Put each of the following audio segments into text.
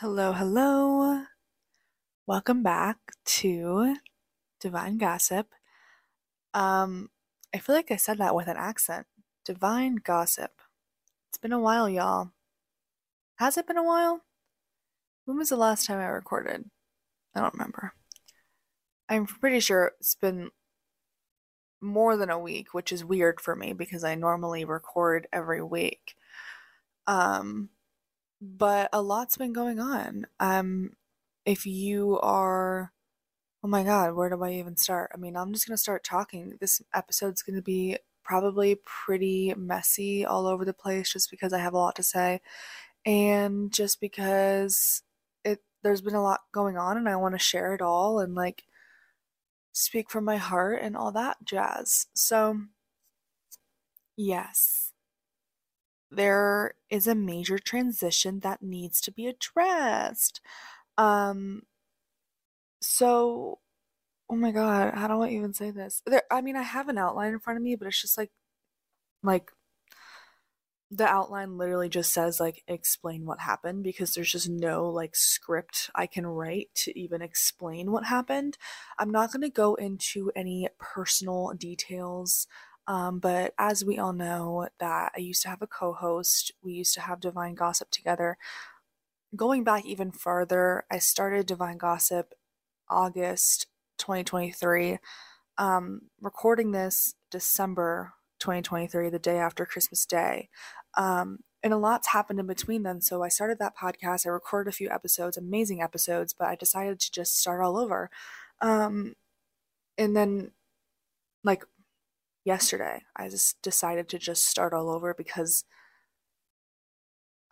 Hello, hello. Welcome back to Divine Gossip. Um, I feel like I said that with an accent. Divine Gossip. It's been a while, y'all. Has it been a while? When was the last time I recorded? I don't remember. I'm pretty sure it's been more than a week, which is weird for me because I normally record every week. Um, but a lot's been going on. Um, if you are, oh my God, where do I even start? I mean, I'm just gonna start talking. This episode's gonna be probably pretty messy all over the place just because I have a lot to say and just because it there's been a lot going on and I want to share it all and like speak from my heart and all that jazz. So, yes, there is a major transition that needs to be addressed. Um, so, oh my god, how do I even say this? There, I mean, I have an outline in front of me, but it's just like, like the outline literally just says like explain what happened because there's just no like script I can write to even explain what happened. I'm not going to go into any personal details um, but as we all know that I used to have a co-host, we used to have Divine Gossip together. Going back even further, I started Divine Gossip August 2023. Um, recording this December 2023, the day after Christmas Day. Um, and a lot's happened in between then. So I started that podcast. I recorded a few episodes, amazing episodes, but I decided to just start all over. Um, and then, like yesterday, I just decided to just start all over because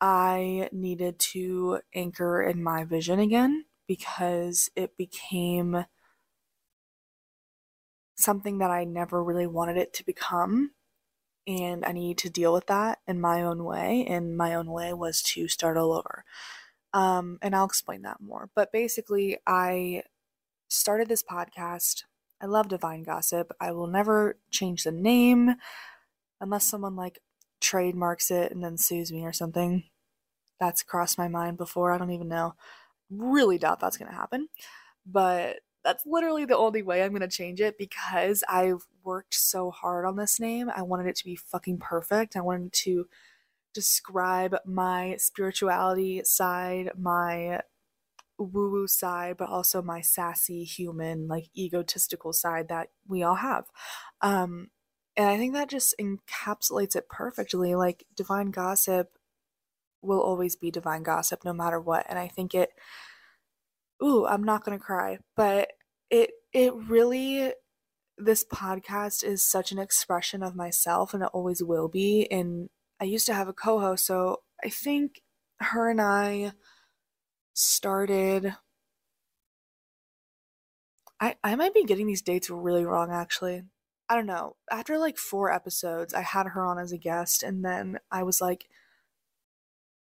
I needed to anchor in my vision again because it became something that I never really wanted it to become and I need to deal with that in my own way. And my own way was to start all over. Um, and I'll explain that more. But basically, I started this podcast. I love Divine Gossip. I will never change the name unless someone like trademarks it and then sues me or something. That's crossed my mind before. I don't even know. Really doubt that's going to happen. But that's literally the only way I'm gonna change it because I've worked so hard on this name. I wanted it to be fucking perfect. I wanted to describe my spirituality side, my woo woo side, but also my sassy human, like egotistical side that we all have. Um, and I think that just encapsulates it perfectly. Like, divine gossip will always be divine gossip no matter what. And I think it ooh, I'm not gonna cry, but it it really this podcast is such an expression of myself and it always will be. And I used to have a co-host, so I think her and I started I I might be getting these dates really wrong actually. I don't know. After like 4 episodes, I had her on as a guest and then I was like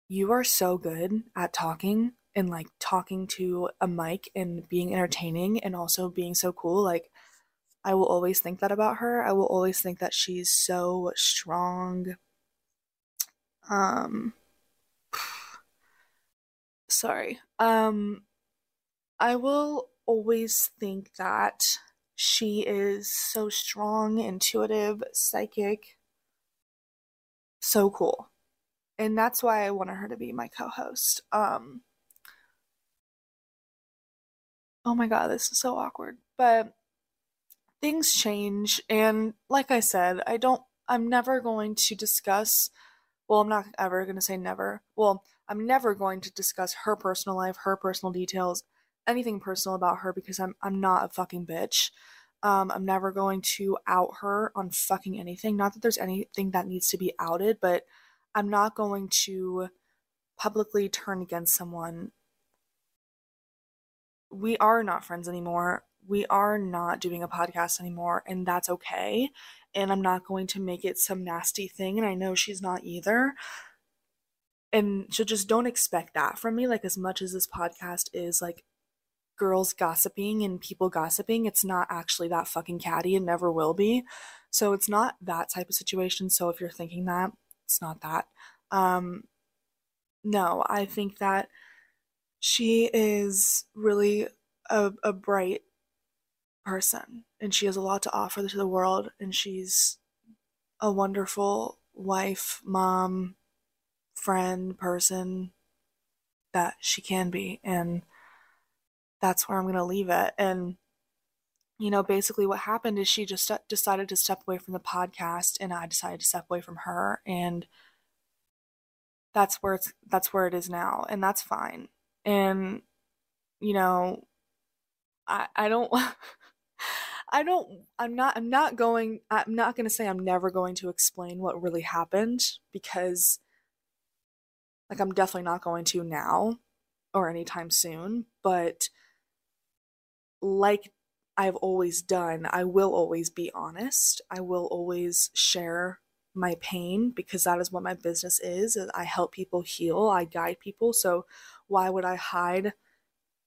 you are so good at talking and like talking to a mic and being entertaining and also being so cool like I will always think that about her. I will always think that she's so strong. Um sorry. Um I will always think that she is so strong, intuitive, psychic, so cool. And that's why I wanted her to be my co-host. Um Oh my god, this is so awkward. But things change and like I said, I don't I'm never going to discuss well, I'm not ever going to say never. Well, I'm never going to discuss her personal life, her personal details, anything personal about her because I'm I'm not a fucking bitch. Um, I'm never going to out her on fucking anything. Not that there's anything that needs to be outed, but I'm not going to publicly turn against someone we are not friends anymore. We are not doing a podcast anymore, and that's okay. And I'm not going to make it some nasty thing, and I know she's not either. And so just don't expect that from me. Like, as much as this podcast is like girls gossiping and people gossiping, it's not actually that fucking catty and never will be. So it's not that type of situation. So if you're thinking that, it's not that. Um, no, I think that she is really a, a bright person and she has a lot to offer to the world and she's a wonderful wife, mom, friend, person that she can be and that's where I'm going to leave it. And you know basically what happened is she just decided to step away from the podcast and I decided to step away from her and that's where it's that's where it is now and that's fine. And you know i i don't i don't i'm not i'm not going i'm not going to say i'm never going to explain what really happened because like i'm definitely not going to now or anytime soon but like I've always done, I will always be honest. I will always share my pain because that is what my business is. I help people heal, I guide people. So why would I hide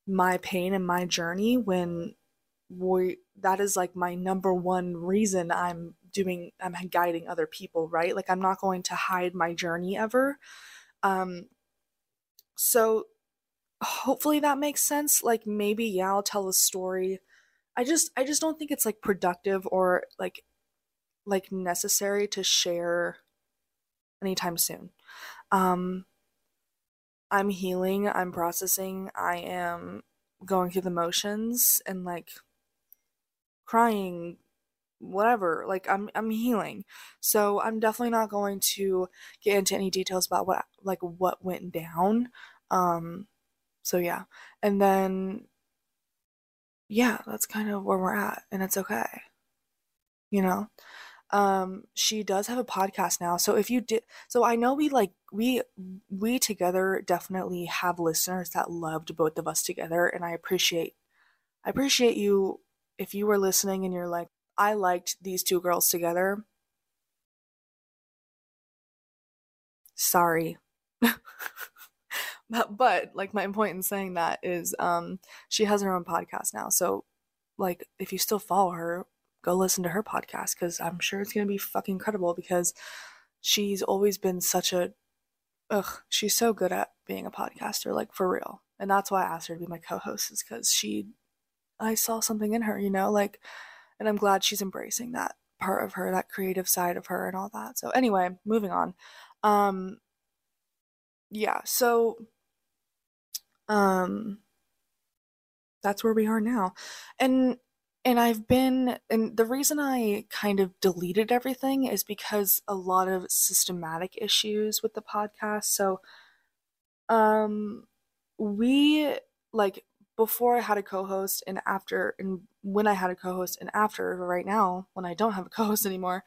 my pain and my journey when we that is like my number one reason I'm doing I'm guiding other people, right? Like I'm not going to hide my journey ever. Um so hopefully that makes sense. Like maybe yeah, I'll tell a story. I just I just don't think it's like productive or like like necessary to share anytime soon. Um, I'm healing, I'm processing, I am going through the motions and like crying whatever like i'm i'm healing. So i'm definitely not going to get into any details about what like what went down um so yeah. And then yeah that's kind of where we're at and it's okay you know? Um she does have a podcast now so if you did so i know we like we we together definitely have listeners that loved both of us together and i appreciate i appreciate you if you were listening and you're like i liked these two girls together. Sorry. But, but like my point in saying that is um she has her own podcast now. So like if you still follow her go listen to her podcast because I'm sure it's gonna be fucking incredible because she's always been such a ugh, she's so good at being a podcaster, like for real. And that's why I asked her to be my co-host, is because she I saw something in her, you know, like and I'm glad she's embracing that part of her, that creative side of her and all that. So anyway, moving on. Um yeah, so um that's where we are now. And and I've been, and the reason I kind of deleted everything is because a lot of systematic issues with the podcast. So, um, we like before I had a co-host and after and when I had a co-host and after right now when I don't have a co-host anymore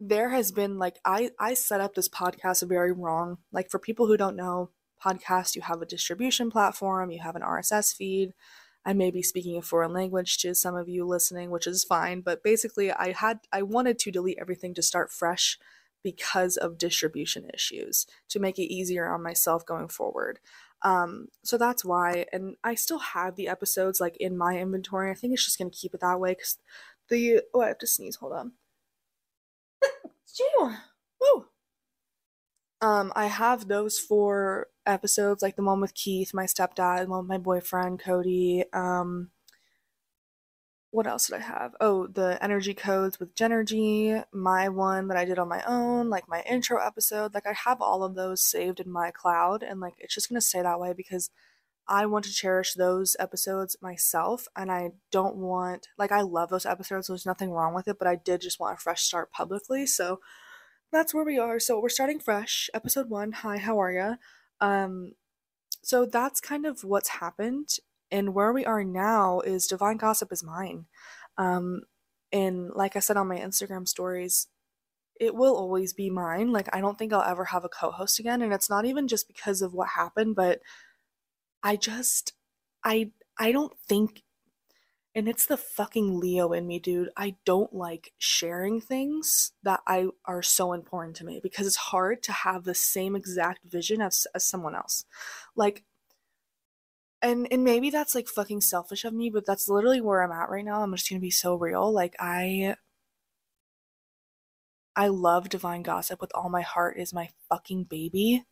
there has been like I I set up this podcast very wrong like for people who don't know podcast you have a distribution platform you have an RSS feed I may be speaking a foreign language to some of you listening, which is fine, but basically I had I wanted to delete everything to start fresh because of distribution issues to make it easier on myself going forward. Um, so that's why, and I still have the episodes like in my inventory. I think it's just gonna keep it that way because the oh I have to sneeze. Hold on. Woo. Um, I have those four episodes, like the one with Keith, my stepdad, one with my boyfriend, Cody. Um, what else did I have? Oh, the energy codes with Genergy, my one that I did on my own, like my intro episode. Like I have all of those saved in my cloud, and like it's just gonna stay that way because I want to cherish those episodes myself, and I don't want like I love those episodes. So there's nothing wrong with it, but I did just want a fresh start publicly, so that's where we are. So we're starting fresh. Episode one. Hi, how are ya? Um, so that's kind of what's happened. And where we are now is Divine Gossip is mine. Um, and like I said on my Instagram stories, it will always be mine. Like I don't think I'll ever have a co-host again. And it's not even just because of what happened, but I just I I don't think and it's the fucking Leo in me, dude. I don't like sharing things that I are so important to me because it's hard to have the same exact vision as, as someone else. Like and and maybe that's like fucking selfish of me, but that's literally where I'm at right now. I'm just gonna be so real. Like I I love divine gossip with all my heart is my fucking baby.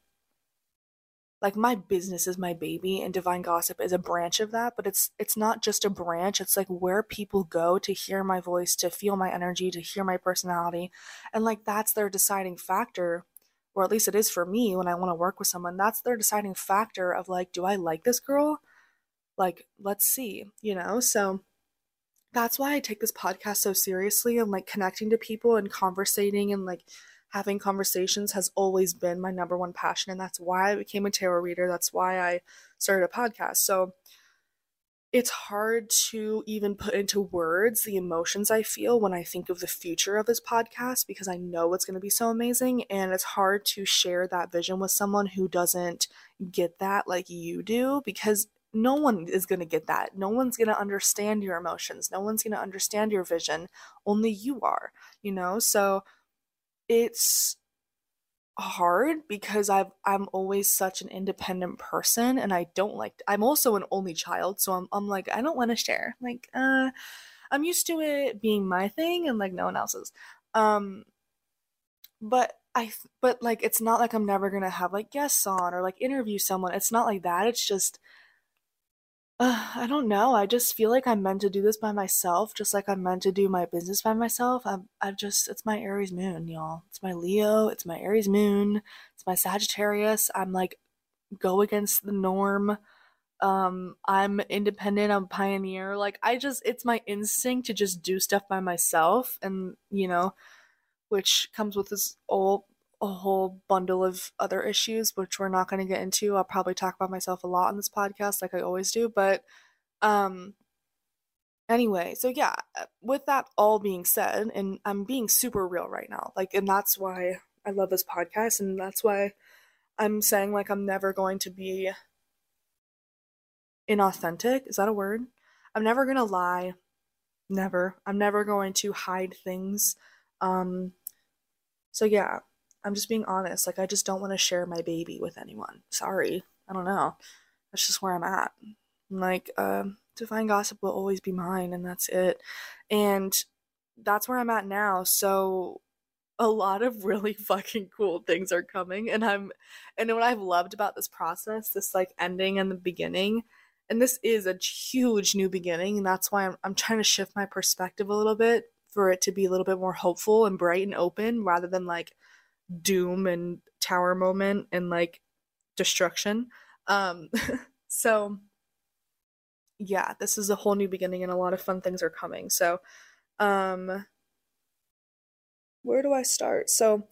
like my business is my baby and divine gossip is a branch of that but it's it's not just a branch it's like where people go to hear my voice to feel my energy to hear my personality and like that's their deciding factor or at least it is for me when i want to work with someone that's their deciding factor of like do i like this girl like let's see you know so that's why i take this podcast so seriously and like connecting to people and conversating and like having conversations has always been my number one passion. And that's why I became a tarot reader. That's why I started a podcast. So it's hard to even put into words the emotions I feel when I think of the future of this podcast because I know it's going to be so amazing. And it's hard to share that vision with someone who doesn't get that like you do because no one is going to get that. No one's going to understand your emotions. No one's going to understand your vision. Only you are, you know? So it's hard because I've I'm always such an independent person and I don't like I'm also an only child so I'm I'm like I don't want to share like uh I'm used to it being my thing and like no one else's. Um but I but like it's not like I'm never to have like guests on or like interview someone it's not like that it's just uh, I don't know. I just feel like I'm meant to do this by myself, just like I'm meant to do my business by myself. I'm, I just, it's my Aries moon, y'all. It's my Leo, it's my Aries moon, it's my Sagittarius. I'm like, go against the norm. Um, I'm independent, I'm a pioneer. Like, I just, it's my instinct to just do stuff by myself, and you know, which comes with this old a whole bundle of other issues, which we're not going to get into. I'll probably talk about myself a lot on this podcast, like I always do. But um, anyway, so yeah, uh, with that all being said, and I'm being super real right now, like, and that's why I love this podcast, and that's why I'm saying, like, I'm never going to be inauthentic. Is that a word? I'm never going to lie. Never. I'm never going to hide things. Um, so yeah, I'm just being honest. Like, I just don't want to share my baby with anyone. Sorry. I don't know. That's just where I'm at. Like, um, Divine Gossip will always be mine, and that's it. And that's where I'm at now. So, a lot of really fucking cool things are coming. And I'm, and what I've loved about this process, this like ending and the beginning, and this is a huge new beginning. And that's why I'm, I'm trying to shift my perspective a little bit for it to be a little bit more hopeful and bright and open rather than like, doom and tower moment and like destruction. Um so yeah, this is a whole new beginning and a lot of fun things are coming. So um where do I start? So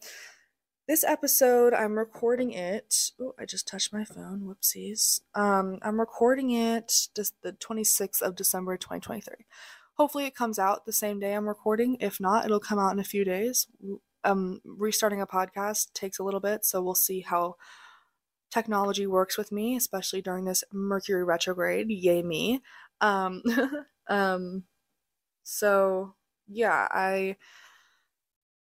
this episode I'm recording it. Oh, I just touched my phone. Whoopsies. Um I'm recording it just the 26th of December 2023. Hopefully it comes out the same day I'm recording. If not, it'll come out in a few days um, restarting a podcast takes a little bit, so we'll see how technology works with me, especially during this Mercury retrograde. Yay me! Um, um, so yeah, I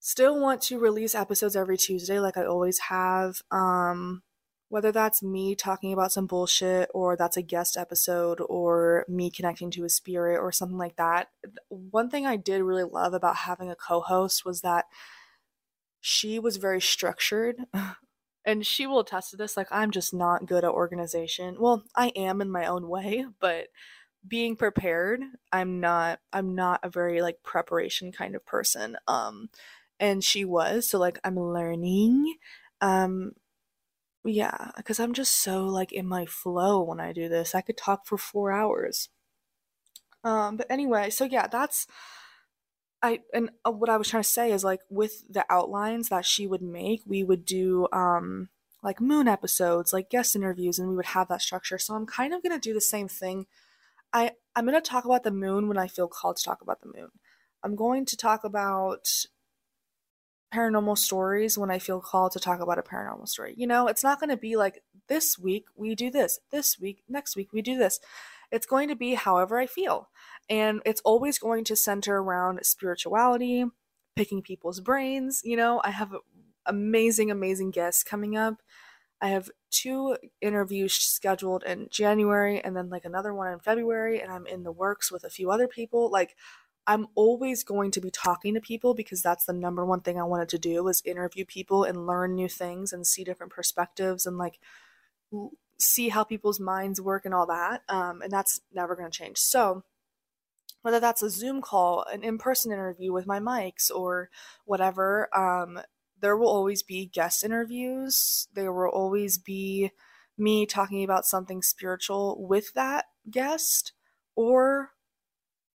still want to release episodes every Tuesday, like I always have. Um, whether that's me talking about some bullshit or that's a guest episode or me connecting to a spirit or something like that. One thing I did really love about having a co host was that she was very structured. And she will attest to this like i'm just not good at organization. Well i am in my own way but being prepared i'm not i'm not a very like preparation kind of person. Um and she was so like i'm learning. Um yeah because i'm just so like in my flow when i do this. I could talk for four hours. Um but anyway so yeah that's I and uh, what I was trying to say is like with the outlines that she would make, we would do um like moon episodes, like guest interviews, and we would have that structure. So I'm kind of gonna do the same thing. I I'm gonna talk about the moon when I feel called to talk about the moon. I'm going to talk about paranormal stories when I feel called to talk about a paranormal story. You know, it's not going to be like this week we do this, this week, next week we do this. It's going to be however I feel. And it's always going to center around spirituality, picking people's brains. You know, I have amazing, amazing guests coming up. I have two interviews scheduled in January and then like another one in February, and I'm in the works with a few other people. Like, I'm always going to be talking to people because that's the number one thing I wanted to do was interview people and learn new things and see different perspectives and like see how people's minds work and all that. Um, and that's never going to change. So, whether that's a Zoom call, an in person interview with my mics, or whatever, um, there will always be guest interviews. There will always be me talking about something spiritual with that guest or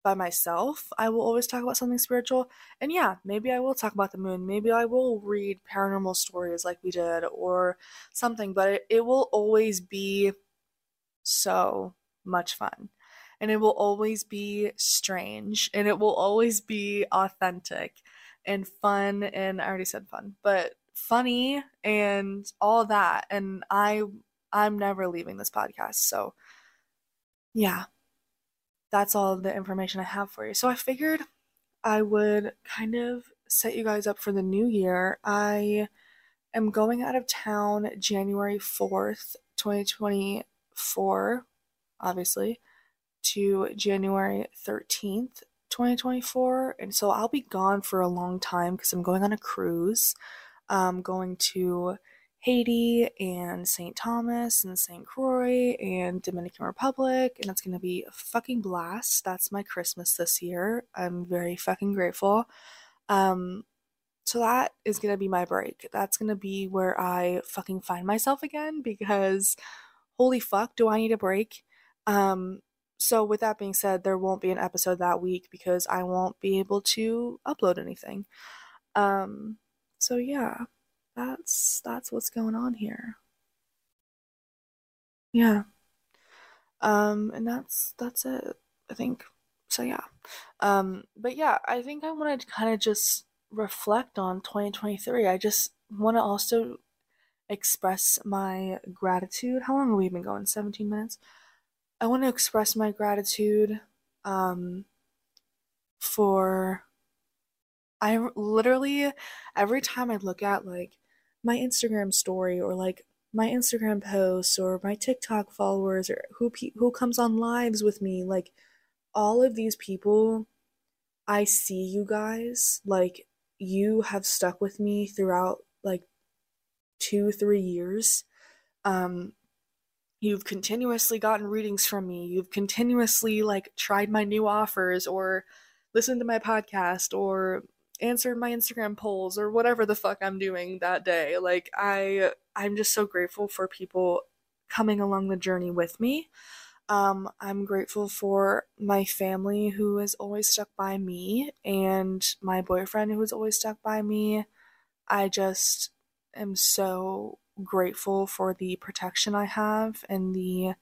by myself, I will always talk about something spiritual. And yeah, maybe I will talk about the moon. Maybe I will read paranormal stories like we did or something, but it, it will always be so much fun. And it will always be strange and it will always be authentic and fun. And I already said fun, but funny and all that. And I, I'm never leaving this podcast. So yeah, that's all the information I have for you. So I figured I would kind of set you guys up for the new year. I am going out of town January 4th, 2024, obviously, to January 13th, 2024. And so I'll be gone for a long time because I'm going on a cruise. I'm going to Haiti and St. Thomas and St. Croix and Dominican Republic, and it's gonna be a fucking blast. That's my Christmas this year. I'm very fucking grateful. Um, so that is gonna be my break. That's gonna be where I fucking find myself again because holy fuck, do I need a break? Um, so with that being said, there won't be an episode that week because I won't be able to upload anything. Um, so yeah that's that's what's going on here. Yeah. Um and that's that's it. I think so yeah. Um but yeah, I think I want to kind of just reflect on 2023. I just want to also express my gratitude. How long have we been going? 17 minutes. I want to express my gratitude um for I literally every time I look at like my Instagram story or like my Instagram posts or my TikTok followers or who pe- who comes on lives with me like all of these people I see you guys like you have stuck with me throughout like 2 3 years. Um you've continuously gotten readings from me. You've continuously like tried my new offers or listened to my podcast or answered my Instagram polls or whatever the fuck I'm doing that day. Like I I'm just so grateful for people coming along the journey with me. Um, I'm grateful for my family who has always stuck by me and my boyfriend who has always stuck by me. I just am so grateful for the protection I have and the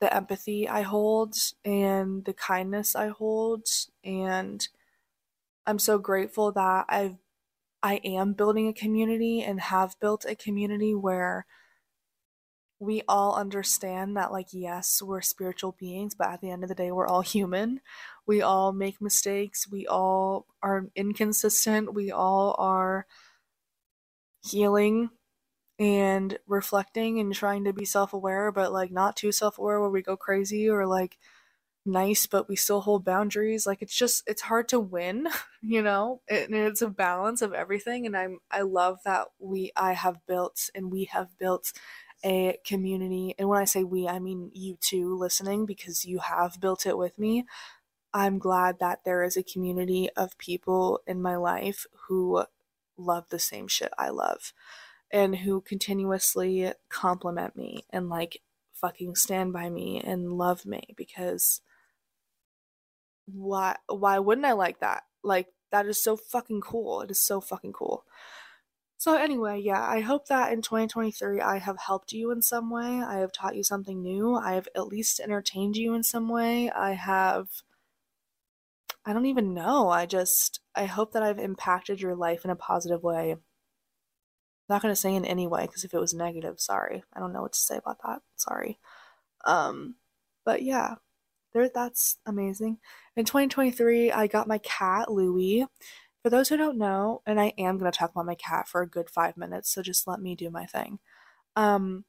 the empathy I hold and the kindness I hold and I'm so grateful that I've I am building a community and have built a community where we all understand that like yes, we're spiritual beings, but at the end of the day we're all human. We all make mistakes, we all are inconsistent, we all are healing and reflecting and trying to be self-aware but like not too self-aware where we go crazy or like nice but we still hold boundaries like it's just it's hard to win you know it, and it's a balance of everything and i'm i love that we i have built and we have built a community and when i say we i mean you too listening because you have built it with me. I'm glad that there is a community of people in my life who love the same shit i love and who continuously compliment me and like fucking stand by me and love me because why why wouldn't I like that? Like that is so fucking cool. It is so fucking cool. So anyway, yeah, I hope that in 2023 I have helped you in some way. I have taught you something new. I have at least entertained you in some way. I have I don't even know. I just I hope that I've impacted your life in a positive way. I'm not going to say in any way because if it was negative, sorry. I don't know what to say about that. Sorry. Um but yeah, there that's amazing. In 2023, I got my cat Louie. For those who don't know, and I am going to talk about my cat for a good 5 minutes, so just let me do my thing. Um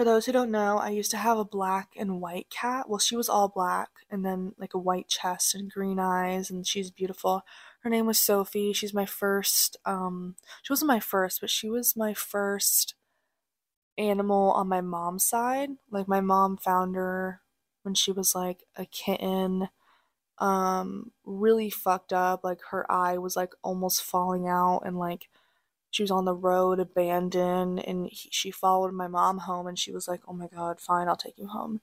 for those who don't know, I used to have a black and white cat. Well, she was all black and then like a white chest and green eyes and she's beautiful. Her name was Sophie. She's my first um she wasn't my first, but she was my first animal on my mom's side. Like my mom found her when she was like a kitten. Um, really fucked up. Like her eye was like almost falling out, and like she was on the road, abandoned, and he, she followed my mom home. And she was like, "Oh my god, fine, I'll take you home."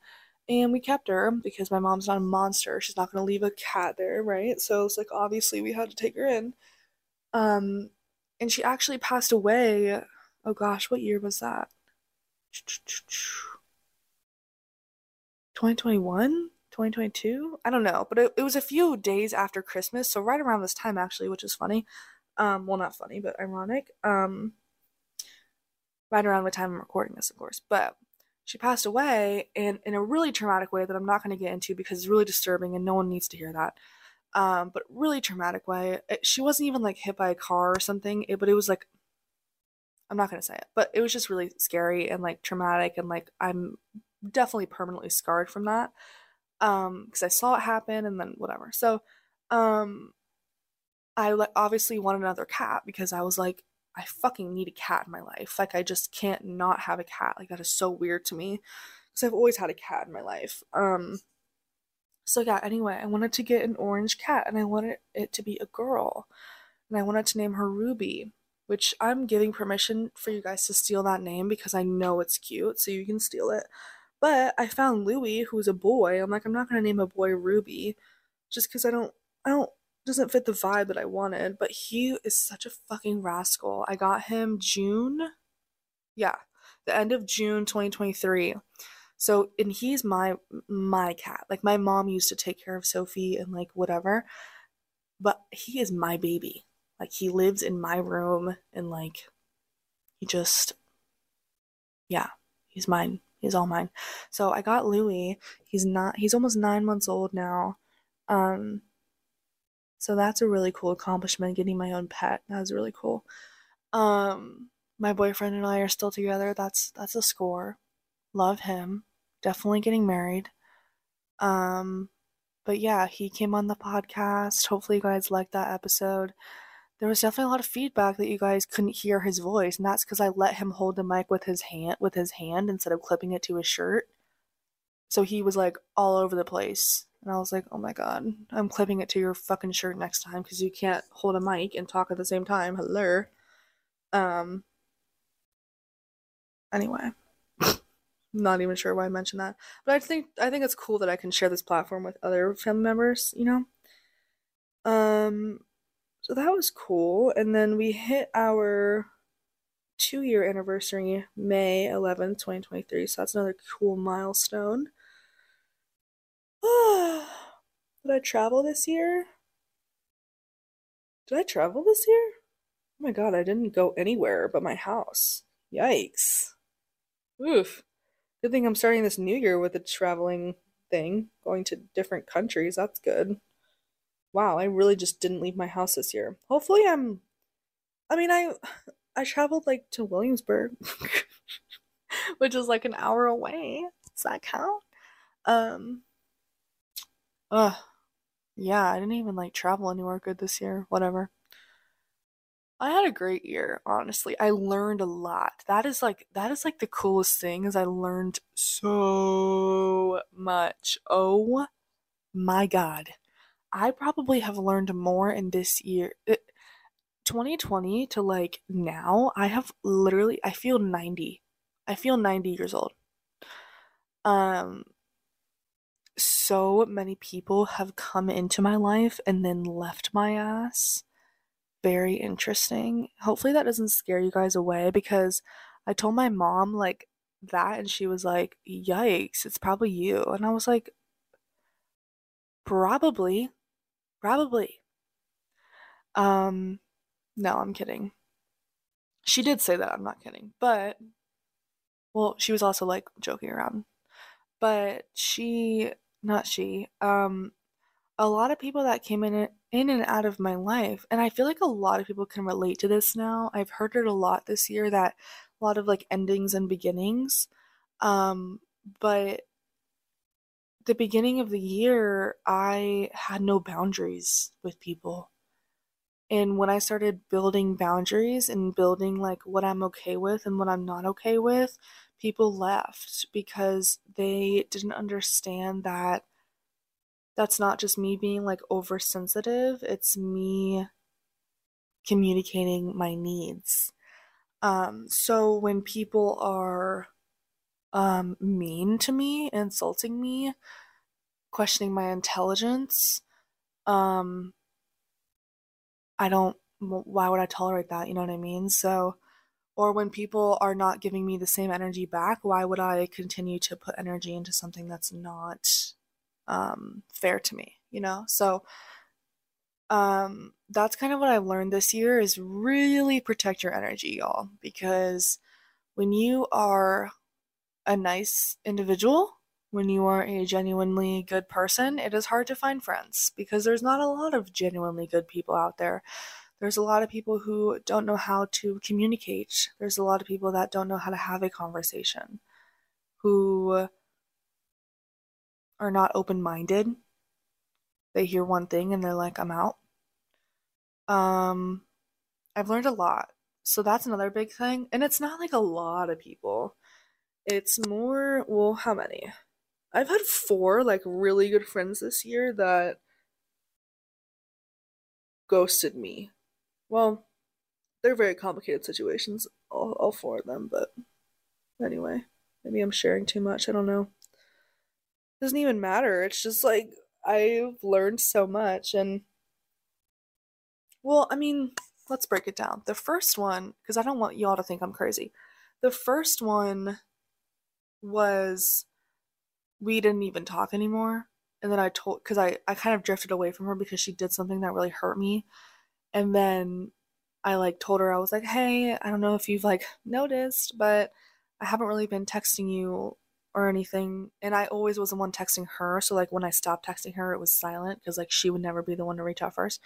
And we kept her because my mom's not a monster. She's not gonna leave a cat there, right? So it's like obviously we had to take her in. Um, and she actually passed away. Oh gosh, what year was that? 2021 2022 i don't know but it, it, was a few days after christmas so right around this time actually which is funny. Um well not funny but ironic. Um right around the time i'm recording this of course but she passed away and in a really traumatic way that i'm not going to get into because it's really disturbing and no one needs to hear that. Um but really traumatic way. It, she wasn't even like hit by a car or something it, but it was like I'm not going to say it, but it was just really scary and like traumatic and like I'm definitely permanently scarred from that. Um because I saw it happen and then whatever. So um I like obviously want another cat because I was like I fucking need a cat in my life. Like I just can't not have a cat. Like that is so weird to me because I've always had a cat in my life. Um so yeah, anyway, I wanted to get an orange cat and I wanted it to be a girl. And I wanted to name her Ruby which I'm giving permission for you guys to steal that name because I know it's cute, so you can steal it. But I found Louis, who's a boy. I'm like, I'm not gonna name a boy Ruby, just because I don't, I don't, doesn't fit the vibe that I wanted. But he is such a fucking rascal. I got him June, yeah, the end of June 2023. So, and he's my my cat. Like my mom used to take care of Sophie and like whatever, but he is my baby. Like he lives in my room and like he just yeah, he's mine. He's all mine. So I got Louis. He's not he's almost 9 months old now. Um so that's a really cool accomplishment getting my own pet. That was really cool. Um my boyfriend and I are still together. That's that's a score. Love him. Definitely getting married. Um but yeah, he came on the podcast. Hopefully you guys liked that episode there was definitely a lot of feedback that you guys couldn't hear his voice, and that's because I let him hold the mic with his hand with his hand instead of clipping it to his shirt. So he was like all over the place. And I was like, oh my god, I'm clipping it to your fucking shirt next time because you can't hold a mic and talk at the same time. Hello. Um anyway. Not even sure why I mentioned that. But I think I think it's cool that I can share this platform with other family members, you know? Um so that was cool. And then we hit our two year anniversary, May 11th, 2023. So that's another cool milestone. Did I travel this year? Did I travel this year? Oh my god, I didn't go anywhere but my house. Yikes. Oof. Good thing I'm starting this new year with a traveling thing, going to different countries. That's good wow, I really just didn't leave my house this year. Hopefully I'm I mean I I traveled like to Williamsburg, which is like an hour away. Does that count? Um uh yeah, I didn't even like travel anywhere good this year. Whatever. I had a great year, honestly. I learned a lot. That is like that is like the coolest thing is I learned so much. Oh my god. I probably have learned more in this year. 2020 uh, to like now, I have literally I feel 90. I feel 90 years old. Um so many people have come into my life and then left my ass. Very interesting. Hopefully that doesn't scare you guys away because I told my mom like that and she was like, "Yikes, it's probably you." And I was like, "Probably." Probably. Um, no, I'm kidding. She did say that, I'm not kidding. But, well, she was also like joking around. But she, not she, um, a lot of people that came in in and out of my life and i feel like a lot of people can relate to this now i've heard it a lot this year that a lot of like endings and beginnings um but the beginning of the year, I had no boundaries with people. And when I started building boundaries and building like what I'm okay with and what I'm not okay with, people left because they didn't understand that that's not just me being like oversensitive, it's me communicating my needs. Um, so when people are um, mean to me, insulting me, questioning my intelligence, um, I don't, why would I tolerate that? You know what I mean? So, or when people are not giving me the same energy back, why would I continue to put energy into something that's not um, fair to me? You know? So, um, that's kind of what I've learned this year is really protect your energy, y'all, because when you are a nice individual, when you are a genuinely good person, it is hard to find friends because there's not a lot of genuinely good people out there. There's a lot of people who don't know how to communicate. There's a lot of people that don't know how to have a conversation, who are not open minded. They hear one thing and they're like, I'm out. Um, I've learned a lot. So that's another big thing. And it's not like a lot of people. It's more, well, how many? I've had four like really good friends this year that ghosted me. Well, they're very complicated situations, all, all four of them, but anyway, maybe I'm sharing too much. I don't know. It doesn't even matter. It's just like I've learned so much and well, I mean, let's break it down. The first one, because I don't want y'all to think I'm crazy. The first one was we didn't even talk anymore. And then I told, because I, I kind of drifted away from her because she did something that really hurt me. And then I like told her, I was like, hey, I don't know if you've like noticed, but I haven't really been texting you or anything. And I always was the one texting her. So like when I stopped texting her, it was silent because like she would never be the one to reach out first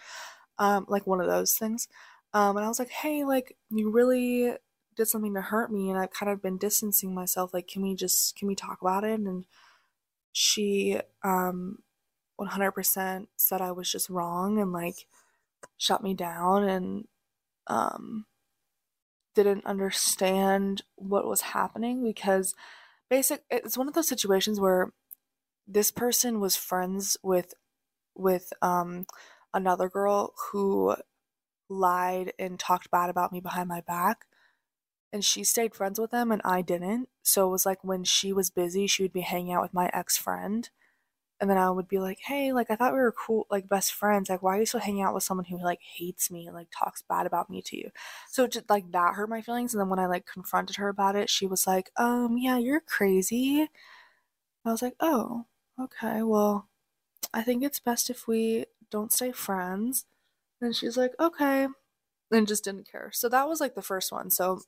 um, like one of those things. Um, and I was like, hey, like you really did something to hurt me, and I've kind of been distancing myself. Like, can we just can we talk about it? And she um 100% said I was just wrong and like shut me down and um didn't understand what was happening because basic it's one of those situations where this person was friends with with um another girl who lied and talked bad about me behind my back and she stayed friends with them and I didn't. So it was like when she was busy, she would be hanging out with my ex friend. And then I would be like, hey, like I thought we were cool, like best friends. Like, why are you still hanging out with someone who like hates me and like talks bad about me to you? So just like that hurt my feelings. And then when I like confronted her about it, she was like, um, yeah, you're crazy. I was like, oh, okay, well, I think it's best if we don't stay friends. And she's like, okay. And just didn't care. So that was like the first one. So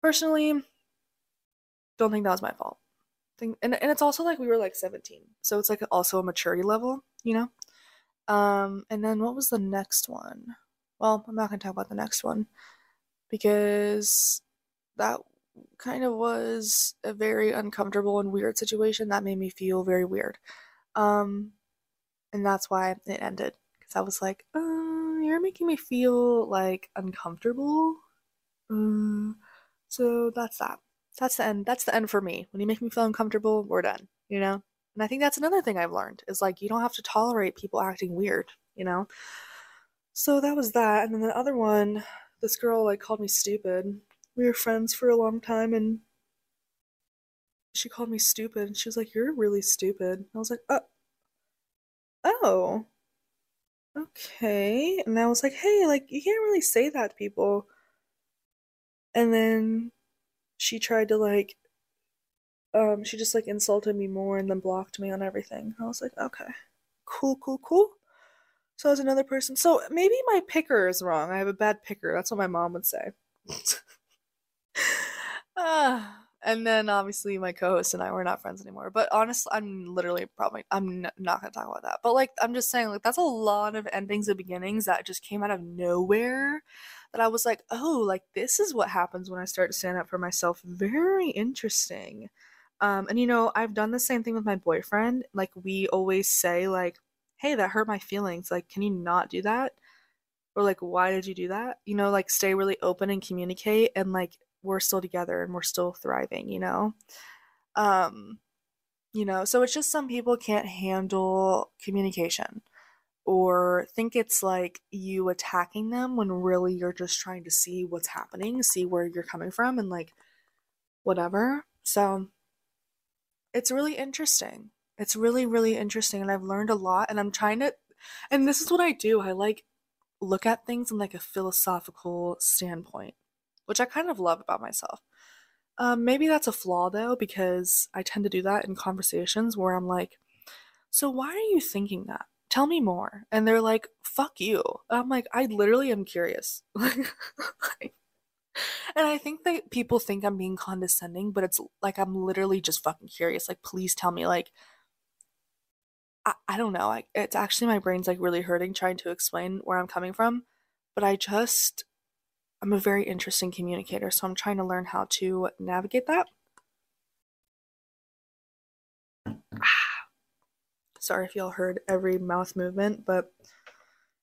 personally, don't think that was my fault. Think, and, and it's also like we were like 17. So it's like also a maturity level, you know? Um, and then what was the next one? Well, I'm not gonna talk about the next one because that kind of was a very uncomfortable and weird situation that made me feel very weird. Um, and that's why it ended because I was like, uh, you're making me feel like uncomfortable. Um, so that's that. That's the end. That's the end for me. When you make me feel uncomfortable, we're done. You know. And I think that's another thing I've learned is like you don't have to tolerate people acting weird. You know. So that was that, and then the other one, this girl like called me stupid. We were friends for a long time, and she called me stupid. And she was like, "You're really stupid." I was like, Oh, oh, okay. And I was like, hey, like, you can't really say that to people. And then she tried to, like, um, she just, like, insulted me more and then blocked me on everything. I was like, okay, cool, cool, cool. So as another person, so maybe my picker is wrong. I have a bad picker. That's what my mom would say. ah and then obviously my co-host and I were not friends anymore. But honestly, I'm literally probably I'm n- not gonna talk about that. But like I'm just saying, like that's a lot of endings and beginnings that just came out of nowhere. That I was like, oh, like this is what happens when I start to stand up for myself. Very interesting. Um, and you know, I've done the same thing with my boyfriend. Like we always say, like, hey, that hurt my feelings. Like, can you not do that? Or like, why did you do that? You know, like stay really open and communicate and like we're still together and we're still thriving, you know? Um, you know, so it's just some people can't handle communication or think it's like you attacking them when really you're just trying to see what's happening, see where you're coming from, and like whatever. So it's really interesting. It's really, really interesting. And I've learned a lot. And I'm trying to, and this is what I do. I like look at things in like a philosophical standpoint, which I kind of love about myself. Um, maybe that's a flaw though, because I tend to do that in conversations where I'm like, so why are you thinking that? Tell me more. And they're like, fuck you. I'm like, I literally am curious. and I think that people think I'm being condescending, but it's like I'm literally just fucking curious. Like, please tell me. Like, I, I don't know. I, it's actually my brain's like really hurting trying to explain where I'm coming from. But I just, I'm a very interesting communicator. So I'm trying to learn how to navigate that. Sorry if y'all heard every mouth movement, but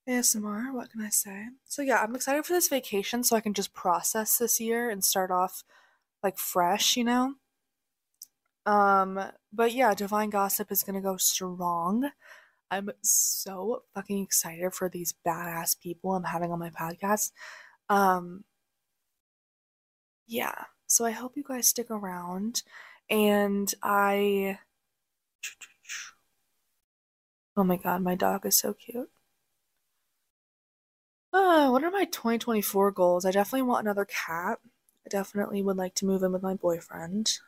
ASMR, what can I say? So yeah, I'm excited for this vacation so I can just process this year and start off like fresh, you know? Um, but yeah, Divine Gossip is gonna go strong. I'm so fucking excited for these badass people I'm having on my podcast. Um, yeah, so I hope you guys stick around. And I Oh my god, my dog is so cute. Uh, what are my 2024 goals? I definitely want another cat. I definitely would like to move in with my boyfriend.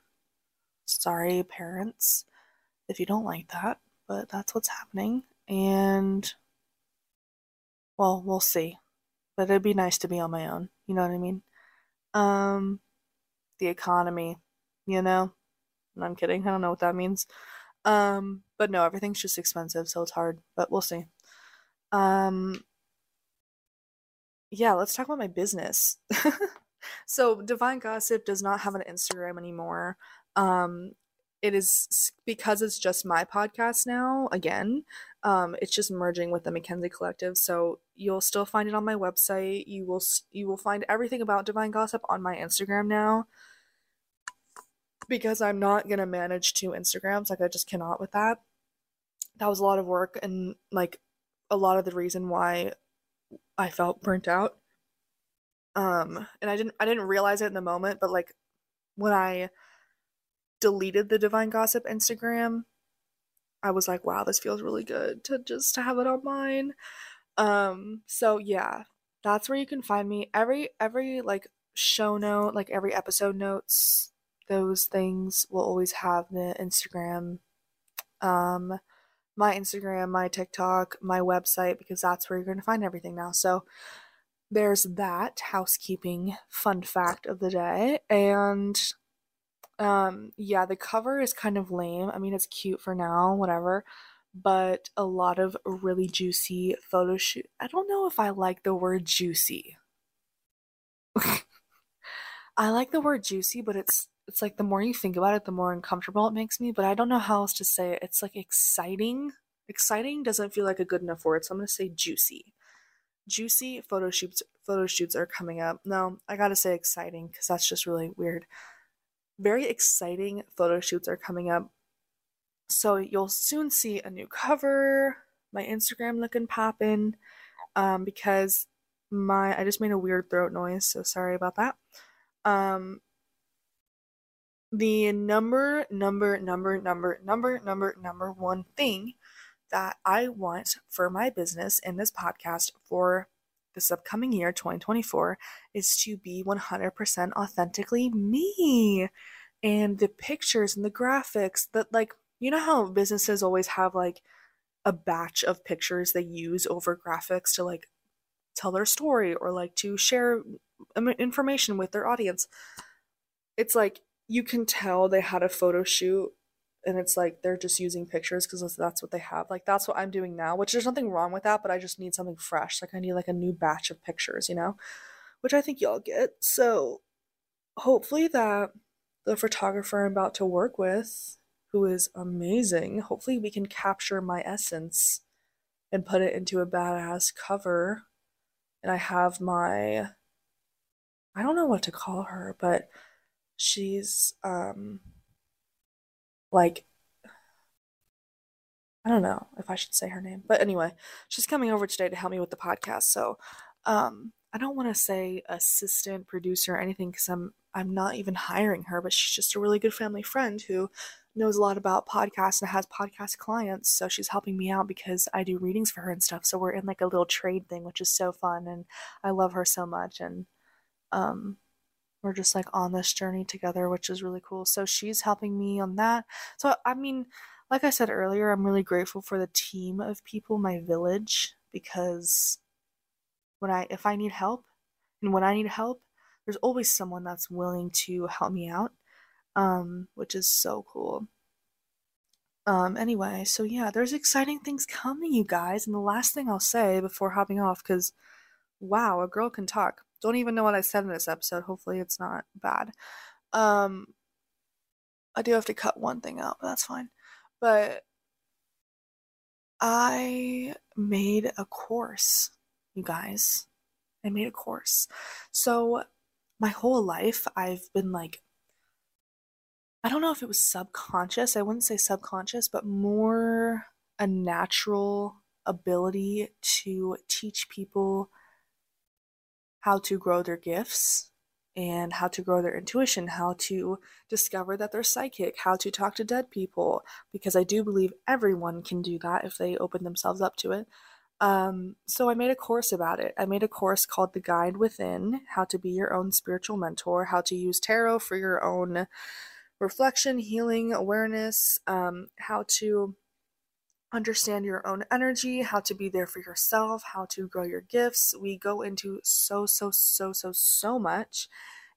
Sorry, parents, if you don't like that, but that's what's happening. And, well, we'll see. But it'd be nice to be on my own. You know what I mean? Um, the economy, you know? I'm kidding. I don't know what that means. Um, but no, everything's just expensive, so it's hard, but we'll see. Um, yeah, let's talk about my business. so, Divine Gossip does not have an Instagram anymore. Um, it is because it's just my podcast now again um, it's just merging with the mackenzie collective so you'll still find it on my website you will you will find everything about divine gossip on my instagram now because I'm not gonna manage two Instagrams. Like I just cannot with that. That was a lot of work and like a lot of the reason why I felt burnt out. Um, and I didn't I didn't realize it in the moment, but like when I deleted the Divine Gossip Instagram, I was like, wow, this feels really good to just have it on mine. Um, so yeah, that's where you can find me. Every every like show note, like every episode notes those things will always have the Instagram, um, my Instagram, my TikTok, my website, because that's where you're going to find everything now. So there's that housekeeping fun fact of the day. And um, yeah, the cover is kind of lame. I mean, it's cute for now, whatever. But a lot of really juicy photo shoot. I don't know if I like the word juicy. I like the word juicy, but it's it's like the more you think about it, the more uncomfortable it makes me. But I don't know how else to say it. It's like exciting. Exciting doesn't feel like a good enough word, so I'm gonna say juicy. Juicy photo shoots photo shoots are coming up. No, I gotta say exciting because that's just really weird. Very exciting photo shoots are coming up. So you'll soon see a new cover, my Instagram looking poppin', um, because my I just made a weird throat noise, so sorry about that. Um, the number, number, number, number, number, number, number one thing that I want for my business and this podcast for this upcoming year, 2024, is to be 100% authentically me. And the pictures and the graphics that, like, you know how businesses always have like a batch of pictures they use over graphics to like tell their story or like to share um, information with their audience. It's like you can tell they had a photo shoot and it's like they're just using pictures because that's what they have. Like that's what I'm doing now, which there's nothing wrong with that, but I just need something fresh. Like I need like a new batch of pictures, you know, which I think y'all get. So hopefully that the photographer I'm about to work with, who is amazing, hopefully we can capture my essence and put it into a badass cover. And I have my I don't know what to call her, but she's um like I don't know if I should say her name, but anyway, she's coming over today to help me with the podcast. So, um, I don't want to say assistant producer or anything because I'm I'm not even hiring her, but she's just a really good family friend who knows a lot about podcasts and has podcast clients. So she's helping me out because I do readings for her and stuff. So we're in like a little trade thing, which is so fun, and I love her so much. And um, we're just like on this journey together, which is really cool. So she's helping me on that. So I mean like I said earlier, I'm really grateful for the team of people, my village, because when I if I need help and when I need help, there's always someone that's willing to help me out. Um, which is so cool. Um, anyway, so yeah, there's exciting things coming, you guys. And the last thing I'll say before hopping off, because wow, a girl can talk. Don't even know what I said in this episode. Hopefully, it's not bad. Um, I do have to cut one thing out, but that's fine. But I made a course, you guys. I made a course. So, my whole life, I've been like, I don't know if it was subconscious. I wouldn't say subconscious, but more a natural ability to teach people how to grow their gifts and how to grow their intuition, how to discover that they're psychic, how to talk to dead people, because I do believe everyone can do that if they open themselves up to it. Um, so I made a course about it. I made a course called The Guide Within How to Be Your Own Spiritual Mentor, How to Use Tarot for Your Own Reflection, Healing, Awareness, um, How to understand your own energy, how to be there for yourself, how to grow your gifts. We go into so, so, so, so, so much.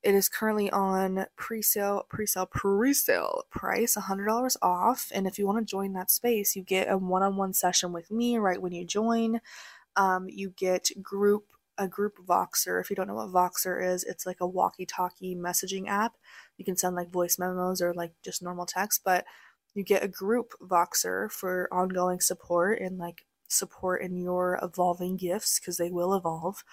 It is currently on pre-sale, pre-sale, pre-sale price, $100 off. And if you want to join that space, you get a one-on-one session with me right when you join. Um, you get group a group Voxer. If you don't know what Voxer is, it's like a walkie-talkie messaging app. You can send like voice memos or like just normal text, but you get a group Voxer for ongoing support and like support in your evolving gifts because they will evolve.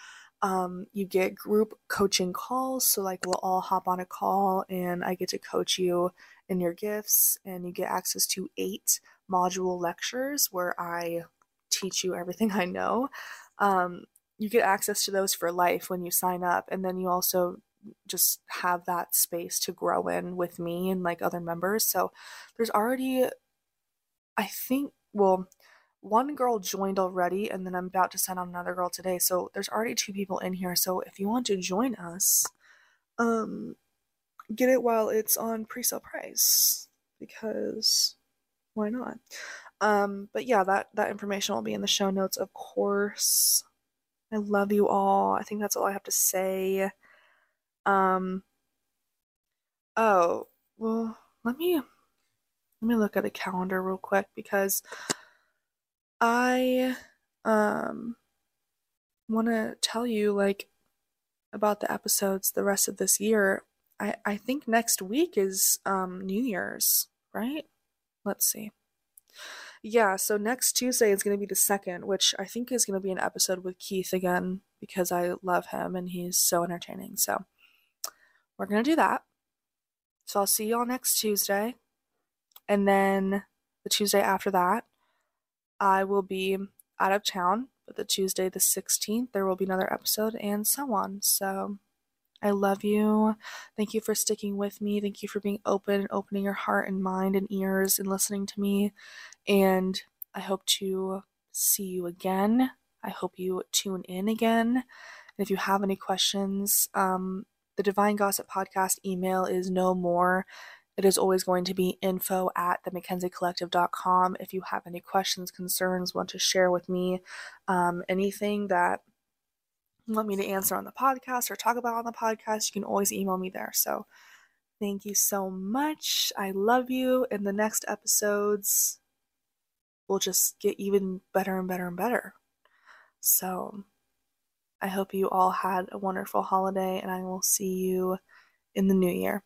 Um, you get group coaching calls, so like we'll all hop on a call and I get to coach you in your gifts, and you get access to eight module lectures where I teach you everything I know. Um, you get access to those for life when you sign up, and then you also just have that space to grow in with me and like other members. So there's already, I think, well, one girl joined already, and then I'm about to send on another girl today. So there's already two people in here. So if you want to join us, um, get it while it's on pre-sale price because why not? Um, but yeah, that that information will be in the show notes, of course. I love you all. I think that's all I have to say. Um, oh, well, let me let me look at a calendar real quick because I um want to tell you like about the episodes the rest of this year. I I think next week is um New Year's, right? Let's see. Yeah, so next Tuesday is going to be the second, which I think is going to be an episode with Keith again because I love him and he's so entertaining. So we're going to do that. So I'll see y'all next Tuesday. And then the Tuesday after that, I will be out of town. But the Tuesday, the 16th, there will be another episode and so on. So I love you. Thank you for sticking with me. Thank you for being open and opening your heart and mind and ears and listening to me. And I hope to see you again. I hope you tune in again. And if you have any questions, um, the Divine Gossip Podcast email is no more. It is always going to be info at themackenziecollective.com. If you have any questions, concerns, want to share with me, um, anything that you want me to answer on the podcast or talk about on the podcast, you can always email me there. So thank you so much. I love you. In the next episodes, we'll just get even better and better and better. So I hope you all had a wonderful holiday, and I will see you in the new year.